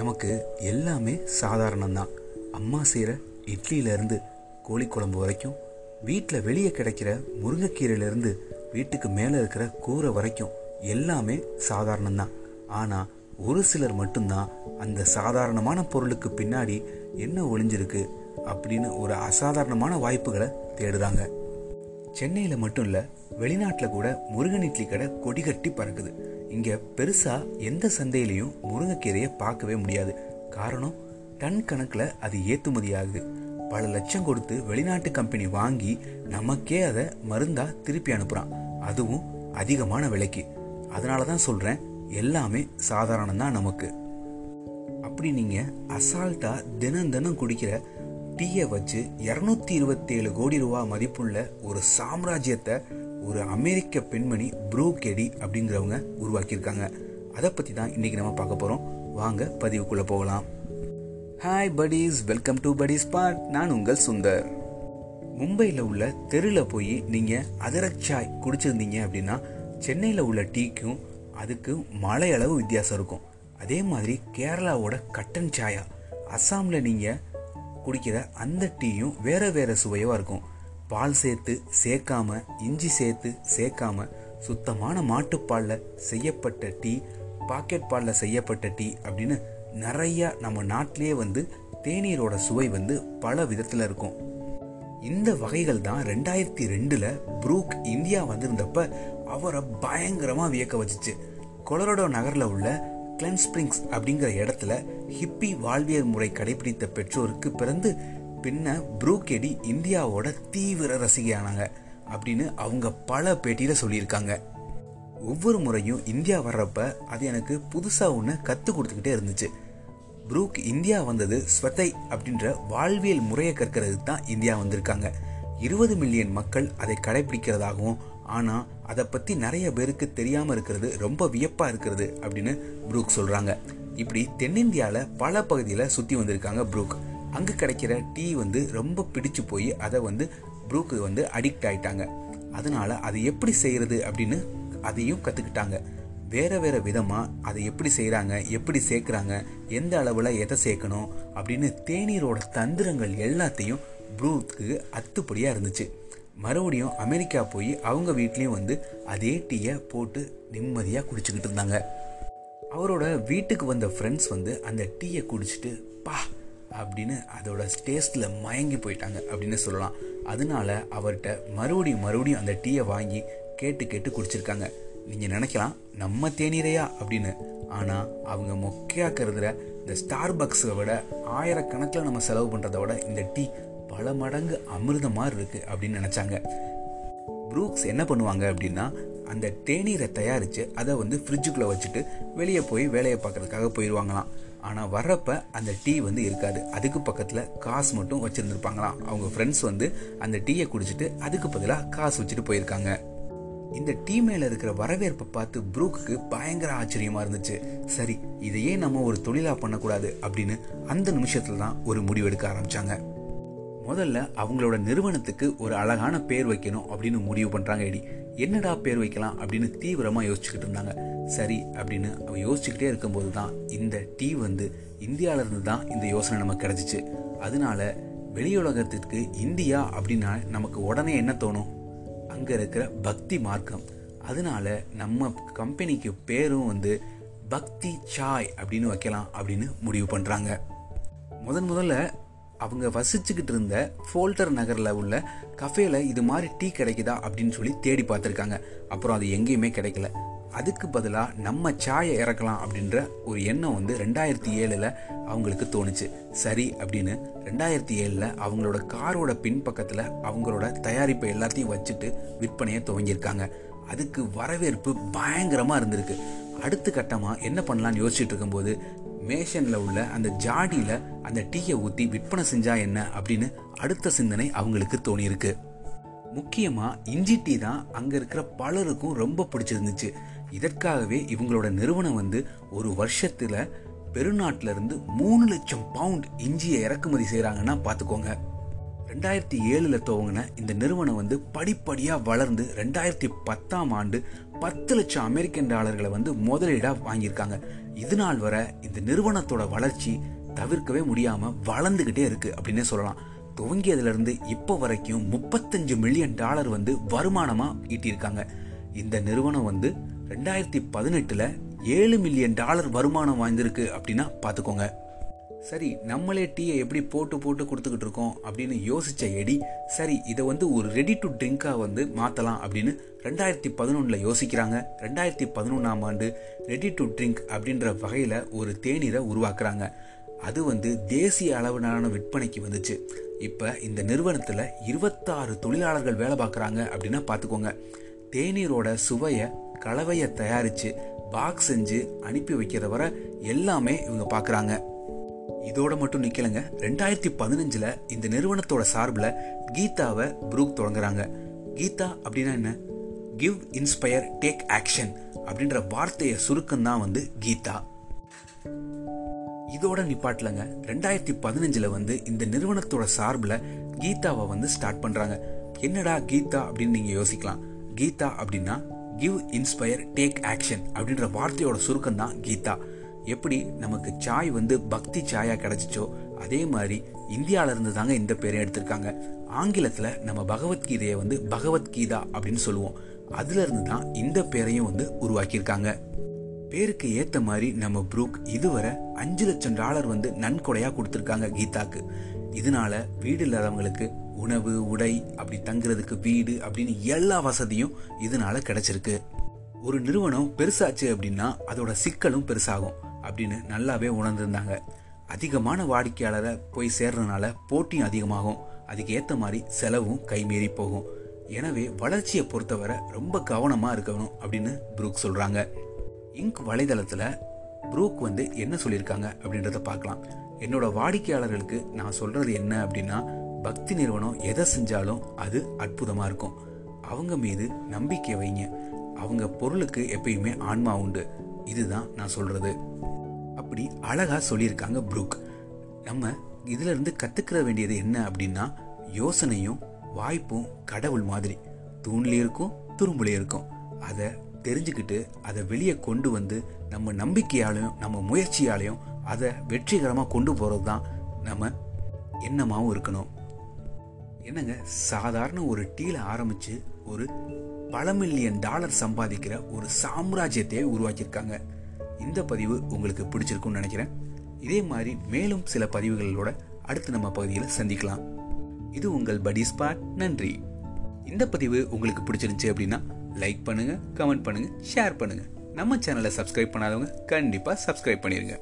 நமக்கு எல்லாமே சாதாரணம்தான். அம்மா செய்கிற இட்லியிலேருந்து கோழி குழம்பு வரைக்கும் வீட்டில் வெளியே கிடைக்கிற முருங்கைக்கீரையிலேருந்து வீட்டுக்கு மேலே இருக்கிற கூரை வரைக்கும் எல்லாமே சாதாரணம்தான். ஆனால் ஒரு சிலர் மட்டும்தான் அந்த சாதாரணமான பொருளுக்கு பின்னாடி என்ன ஒளிஞ்சிருக்கு அப்படின்னு ஒரு அசாதாரணமான வாய்ப்புகளை தேடுறாங்க. சென்னையில் மட்டும் இல்லை வெளிநாட்டில் கூட முருகன் இட்லி கடை கொடி கட்டி பறக்குது. இங்கே பெருசாக எந்த சந்தையிலையும் முருங்கைக்கீரையை பார்க்கவே முடியாது. காரணம் டன் கணக்கில் அது ஏற்றுமதி ஆகுது பல லட்சம் கொடுத்து வெளிநாட்டு கம்பெனி வாங்கி நமக்கே அதை மருந்தா திருப்பி அனுப்புகிறான் அதுவும் அதிகமான விலைக்கு. அதனால தான் சொல்கிறேன் எல்லாமே சாதாரணம் தான் நமக்கு. அப்படி நீங்கள் அசால்ட்டாக தினம் தினம் குடிக்கிற டீயை வச்சு இரநூத்தி இருபத்தேழு கோடி ரூபா மதிப்புள்ள ஒரு சாம்ராஜ்யத்தை ஒரு அமெரிக்க பெண்மணி ப்ரூ கெடி அப்படிங்கிறவங்க உருவாக்கியிருக்காங்க. அதை பற்றி தான் இன்றைக்கி நம்ம பார்க்க போகிறோம் வாங்க பதிவுக்குள்ளே போகலாம். Hi buddies welcome to buddies part நான் உங்கள் சுந்தர். மும்பையில் உள்ள தெருவில் போய் நீங்கள் அதிரச்சாய் குடிச்சிருந்தீங்க அப்படின்னா சென்னையில் உள்ள டீக்கும் அதுக்கு மலை அளவு வித்தியாசம் இருக்கும். அதே மாதிரி கேரளாவோட கட்டன் சாயா. அஸ்ஸாமில் நீங்கள் குடிக்கிற அந்த டீயும் வேறு வேறு சுவையாக இருக்கும். பால் சேர்த்து சேர்க்காம இஞ்சி சேர்த்து சேர்க்காம சுத்தமான மாட்டுப்பாலில் செய்யப்பட்ட டீ பாக்கெட் பாலில் செய்யப்பட்ட டீ அப்படின்னு நிறைய நம்ம நாட்டிலேயே வந்து தேநீரோட சுவை வந்து பல விதத்தில் இருக்கும். இந்த வகைகள் தான் ரெண்டாயிரத்தி ரெண்டில் ப்ரூக் இந்தியா வந்திருந்தப்ப அவரை பயங்கரமாக வியக்க வச்சுச்சு. கொலரோடோ நகரில் உள்ள கிளன் ஸ்ப்ரிங்ஸ் அப்படிங்கிற இடத்துல ஹிப்பி வாழ்வியல் முறை கடைபிடித்த பெற்றோருக்கு பிறந்து பின்ன ப்ரூகெடி இந்தியாவோட தீவிர ரசிகையானாங்க அப்படின்னு அவங்க பல பேட்டியில் சொல்லியிருக்காங்க. ஒவ்வொரு முறையும் இந்தியா வர்றப்ப அது எனக்கு புதுசாக ஒன்று கற்றுக் கொடுத்துக்கிட்டே இருந்துச்சு. ப்ரூக் இந்தியா வந்தது ஸ்வத்தை அப்படின்ற வாழ்வியல் முறையை கற்கிறதுக்கு தான் இந்தியா வந்திருக்காங்க. இருபது மில்லியன் மக்கள் அதை கடைபிடிக்கிறதாகவும் ஆனால் அதை பற்றி நிறைய பேருக்கு தெரியாமல் இருக்கிறது ரொம்ப வியப்பாக இருக்கிறது அப்படின்னு ப்ரூக் சொல்கிறாங்க இப்படி தென்னிந்தியாவில் பல பகுதியில் சுற்றி வந்திருக்காங்க ப்ரூக். அங்கே கிடைக்கிற டீ வந்து ரொம்ப பிடிச்சு போய் அதை வந்து ப்ரூக்கு வந்து அடிக்ட் ஆயிட்டாங்க. அதனால அதை எப்படி செய்கிறது அப்படின்னு அதையும் கற்றுக்கிட்டாங்க வேறு வேறு விதமாக அதை எப்படி செய்கிறாங்க எப்படி சேர்க்குறாங்க எந்த அளவில் எதை சேர்க்கணும் அப்படின்னு தேநீரோட தந்திரங்கள் எல்லாத்தையும் ப்ரூக்கு அத்துப்படியாக இருந்துச்சு. மறுபடியும் அமெரிக்கா போய் அவங்க வீட்லேயும் வந்து அதே டீயை போட்டு நிம்மதியாக குடிச்சுக்கிட்டு இருந்தாங்க. அவரோட வீட்டுக்கு வந்த ஃப்ரெண்ட்ஸ் வந்து அந்த டீயை குடிச்சிட்டு பா அப்படின்னு அதோட டேஸ்ட்டில் மயங்கி போயிட்டாங்க அப்படின்னு சொல்லலாம். அதனால அவர்கிட்ட மறுபடியும் மறுபடியும் அந்த டீயை வாங்கி கேட்டு கேட்டு குடிச்சிருக்காங்க. நீங்கள் நினைக்கலாம் நம்ம தேநீரையா அப்படின்னு. ஆனால் அவங்க மொக்கையாக கருதுற இந்த ஸ்டார் பக்ஸை விட ஆயிரக்கணக்கில் நம்ம செலவு பண்ணுறத விட இந்த டீ பல மடங்கு அமிர்த மாதிரி இருக்குது அப்படின்னு நினச்சாங்க. ப்ரூக்ஸ் என்ன பண்ணுவாங்க அப்படின்னா அந்த தேநீரை தயாரித்து அதை வந்து ஃப்ரிட்ஜுக்குள்ளே வச்சுட்டு வெளியே போய் வேலையை பார்க்கறதுக்காக போயிடுவாங்களாம் ஆனால் வர்றப்ப அந்த டீ வந்து இருக்காது. அதுக்கு பக்கத்தில் காசு மட்டும் வச்சுருந்துருப்பாங்களாம். அவங்க ஃப்ரெண்ட்ஸ் வந்து அந்த டீயை குடிச்சிட்டு அதுக்கு பதிலாக காசு வச்சுட்டு போயிருக்காங்க. இந்த டீ மேல இருக்கிற வரவேற்பை பார்த்து ப்ரூக்கு பயங்கர ஆச்சரியமா இருந்துச்சு. சரி இதையே நம்ம ஒரு தொழிலா பண்ணக்கூடாது அப்படின்னு அந்த நிமிஷத்துல தான் ஒரு முடிவெடுக்க ஆரம்பிச்சாங்க. முதல்ல அவங்களோட நிறுவனத்துக்கு ஒரு அழகான பேர் வைக்கணும் அப்படின்னு முடிவு பண்றாங்க எடி. என்னடா பேர் வைக்கலாம் அப்படின்னு தீவிரமா யோசிச்சுக்கிட்டு இருந்தாங்க. சரி அப்படின்னு அவங்க யோசிச்சுக்கிட்டே இருக்கும்போது தான் இந்த டீ வந்து இந்தியாவிலேருந்து தான் இந்த யோசனை நமக்கு கிடைச்சிச்சு. அதனால வெளியுலகத்திற்கு இந்தியா அப்படின்னா நமக்கு உடனே என்ன தோணும்? அங்கே இருக்கிற பக்தி மார்க்கம். அதனால நம்ம கம்பெனிக்கு பேரும் வந்து பக்தி சாய் அப்படின்னு வைக்கலாம் அப்படின்னு முடிவு பண்ணுறாங்க முதன் முதல்ல அவங்க வசிச்சுக்கிட்டு இருந்த ஃபோல்டர் நகரில் உள்ள கஃபேல இது மாதிரி டீ கிடைக்குதா அப்படின்னு சொல்லி தேடி பார்த்துருக்காங்க. அப்புறம் அது எங்கேயுமே கிடைக்கல. அதுக்கு பதிலாக நம்ம சாயை இறக்கலாம் அப்படின்ற ஒரு எண்ணம் வந்து ரெண்டாயிரத்தி ஏழில் அவங்களுக்கு தோணுச்சு. சரி அப்படின்னு ரெண்டாயிரத்தி ஏழில் அவங்களோட காரோட பின்பக்கத்தில் அவங்களோட தயாரிப்பை எல்லாத்தையும் வச்சுட்டு விற்பனையை துவங்கியிருக்காங்க. அதுக்கு வரவேற்பு பயங்கரமாக இருந்திருக்கு. அடுத்த கட்டமாக என்ன பண்ணலாம்னு யோசிச்சுட்டு இருக்கும்போது மேஷனில் உள்ள அந்த ஜாடியில் அந்த டீயை ஊற்றி விற்பனை செஞ்சா என்ன அப்படின்னு அடுத்த சிந்தனை அவங்களுக்கு தோணியிருக்கு. முக்கியமாக இஞ்சி டீ தான் அங்கே இருக்கிற பலருக்கும் ரொம்ப பிடிச்சிருந்துச்சு. இதற்காகவே இவங்களோட நிறுவனம் வந்து ஒரு வருஷத்துல பெருநாட்டில இருந்து மூணு லட்சம் பவுண்ட் இஞ்சியை இறக்குமதி செய்கிறாங்கன்னா பார்த்துக்கோங்க. ரெண்டாயிரத்தி ஏழுல துவங்கின இந்த நிறுவனம் வந்து படிப்படியா வளர்ந்து ரெண்டாயிரத்தி பத்தாம் ஆண்டு பத்து லட்சம் அமெரிக்கன் டாலர்களை வந்து முதலீடா வாங்கியிருக்காங்க. இது நாள் வர இந்த நிறுவனத்தோட வளர்ச்சி தவிர்க்கவே முடியாம வளர்ந்துகிட்டே இருக்கு அப்படின்னே சொல்லலாம். துவங்கியதுல இருந்து இப்போ வரைக்கும் முப்பத்தஞ்சு மில்லியன் டாலர் வந்து வருமானமா ஈட்டியிருக்காங்க. இந்த நிறுவனம் வந்து ரெண்டாயிரத்தி பதினெட்டுல ஏழு மில்லியன் டாலர் வருமானம் வாய்ந்திருக்கு அப்படின்னா பாத்துக்கோங்க. சரி நம்மளே டீயை எப்படி போட்டு போட்டு கொடுத்துக்கிட்டு இருக்கோம் அப்படின்னு யோசிச்ச எடி சரி இதை வந்து ஒரு ரெடி டு ட்ரிங்காக வந்து மாற்றலாம் அப்படின்னு ரெண்டாயிரத்தி பதினொன்னில் யோசிக்கிறாங்க. ரெண்டாயிரத்தி பதினொன்றாம் ஆண்டு ரெடி டு ட்ரிங்க் அப்படின்ற வகையில் ஒரு தேநீரை உருவாக்குறாங்க. அது வந்து தேசிய அளவிலான விற்பனைக்கு வந்துச்சு. இப்போ இந்த நிறுவனத்தில் இருபத்தாறு தொழிலாளர்கள் வேலை பார்க்குறாங்க அப்படின்னா பார்த்துக்கோங்க தேநீரோட சுவையை கலவையை தயாரித்து பாக்ஸ் செஞ்சு அனுப்பி வைக்கிற வரை எல்லாமே இவங்க பார்க்குறாங்க இதோட மட்டும் நிற்கலைங்க ரெண்டாயிரத்தி பதினஞ்சில் இந்த நிறுவனத்தோட சார்பில் கீதாவை புரூக் தொடங்குறாங்க. கீதா அப்படின்னா என்ன? கிவ் இன்ஸ்பயர் டேக் ஆக்ஷன் அப்படின்ற வார்த்தையை சுருக்கம் தான் வந்து கீதா. இதோட நிப்பாட்டலங்க. ரெண்டாயிரத்தி பதினஞ்சில் வந்து இந்த நிறுவனத்தோட சார்பில் கீதாவை வந்து ஸ்டார்ட் பண்ணுறாங்க என்னடா கீதா அப்படின்னு நீங்கள் யோசிக்கலாம். கீதா அப்படின்னா கிவ் இன்ஸ்பயர் டேக் ஆக்ஷன் அப்படின்ற வார்த்தையோட சுருக்கம் தான் கீதா. எப்படி நமக்கு சாய் வந்து பக்தி சாயா கிடைச்சிச்சோ அதே மாதிரி இந்தியால இருந்து தாங்க இந்த பேரையும் எடுத்திருக்காங்க. ஆங்கிலத்துல நம்ம பகவத்கீதையை வந்து பகவத்கீதா அப்படின்னு சொல்லுவோம். அதுல இருந்து தான் இந்த பேரையும் வந்து உருவாக்கியிருக்காங்க. பேருக்கு ஏத்த மாதிரி நம்ம புரூக் இதுவரை அஞ்சு லட்சம் டாலர் வந்து நன்கொடையா கொடுத்திருக்காங்க கீதாக்கு. இதனால வீடு இல்லாதவங்களுக்கு உணவு உடை அப்படி தங்குறதுக்கு வீடு அப்படின்னு எல்லா வசதியும் இதனால கிடைச்சிருக்கு. ஒரு நிறுவனம் பெருசாச்சு அப்படின்னா அதோட சிக்கலும் பெருசாகும் அப்படின்னு நல்லாவே உணர்ந்திருந்தாங்க. அதிகமான வாடிக்கையாளரை போய் சேர்றதுனால போட்டியும் அதிகமாகும். அதுக்கு ஏற்ற மாதிரி செலவும் கைமீறி போகும். எனவே வளர்ச்சியை பொறுத்தவரை ரொம்ப கவனமாக இருக்கணும் அப்படின்னு புரூக் சொல்கிறாங்க இங்க் வலைதளத்தில் புரூக் வந்து என்ன சொல்லியிருக்காங்க அப்படின்றத பார்க்கலாம். என்னோட வாடிக்கையாளர்களுக்கு நான் சொல்கிறது என்ன அப்படின்னா பக்தி நிறுவனம் எதை செஞ்சாலும் அது அற்புதமாக இருக்கும். அவங்க மீது நம்பிக்கை வைங்க. அவங்க பொருளுக்கு எப்பயுமே ஆன்மா உண்டு. இதுதான் நான் சொல்கிறது அப்படி அழகாக சொல்லியிருக்காங்க புரூக். நம்ம இதிலிருந்து கற்றுக்கிற வேண்டியது என்ன அப்படின்னா யோசனையும் வாய்ப்பும் கடவுள் மாதிரி. தூண்லேயும் இருக்கும் துரும்புலேயும் இருக்கும். அதை தெரிஞ்சுக்கிட்டு அதை வெளியே கொண்டு வந்து நம்ம நம்பிக்கையாலையும் நம்ம முயற்சியாலையும் அதை வெற்றிகரமாக கொண்டு போகிறது தான் நம்ம எண்ணமாகவும் இருக்கணும். என்னங்க சாதாரண ஒரு டீல ஆரம்பிச்சு ஒரு பல மில்லியன் டாலர் சம்பாதிக்கிற ஒரு சாம்ராஜ்யத்தையே உருவாக்கியிருக்காங்க. இந்த பதிவு உங்களுக்கு பிடிச்சிருக்கும்னு நினைக்கிறேன். இதே மாதிரி மேலும் சில பதிவுகளோட அடுத்து நம்ம பகுதியில் சந்திக்கலாம். இது உங்கள் படி ஸ்பாட் நன்றி. இந்த பதிவு உங்களுக்கு பிடிச்சிருந்துச்சு அப்படின்னா லைக் பண்ணுங்க கமெண்ட் பண்ணுங்க ஷேர் பண்ணுங்க. நம்ம சேனலை சப்ஸ்கிரைப் பண்ணாதவங்க கண்டிப்பாக சப்ஸ்கிரைப் பண்ணிடுங்க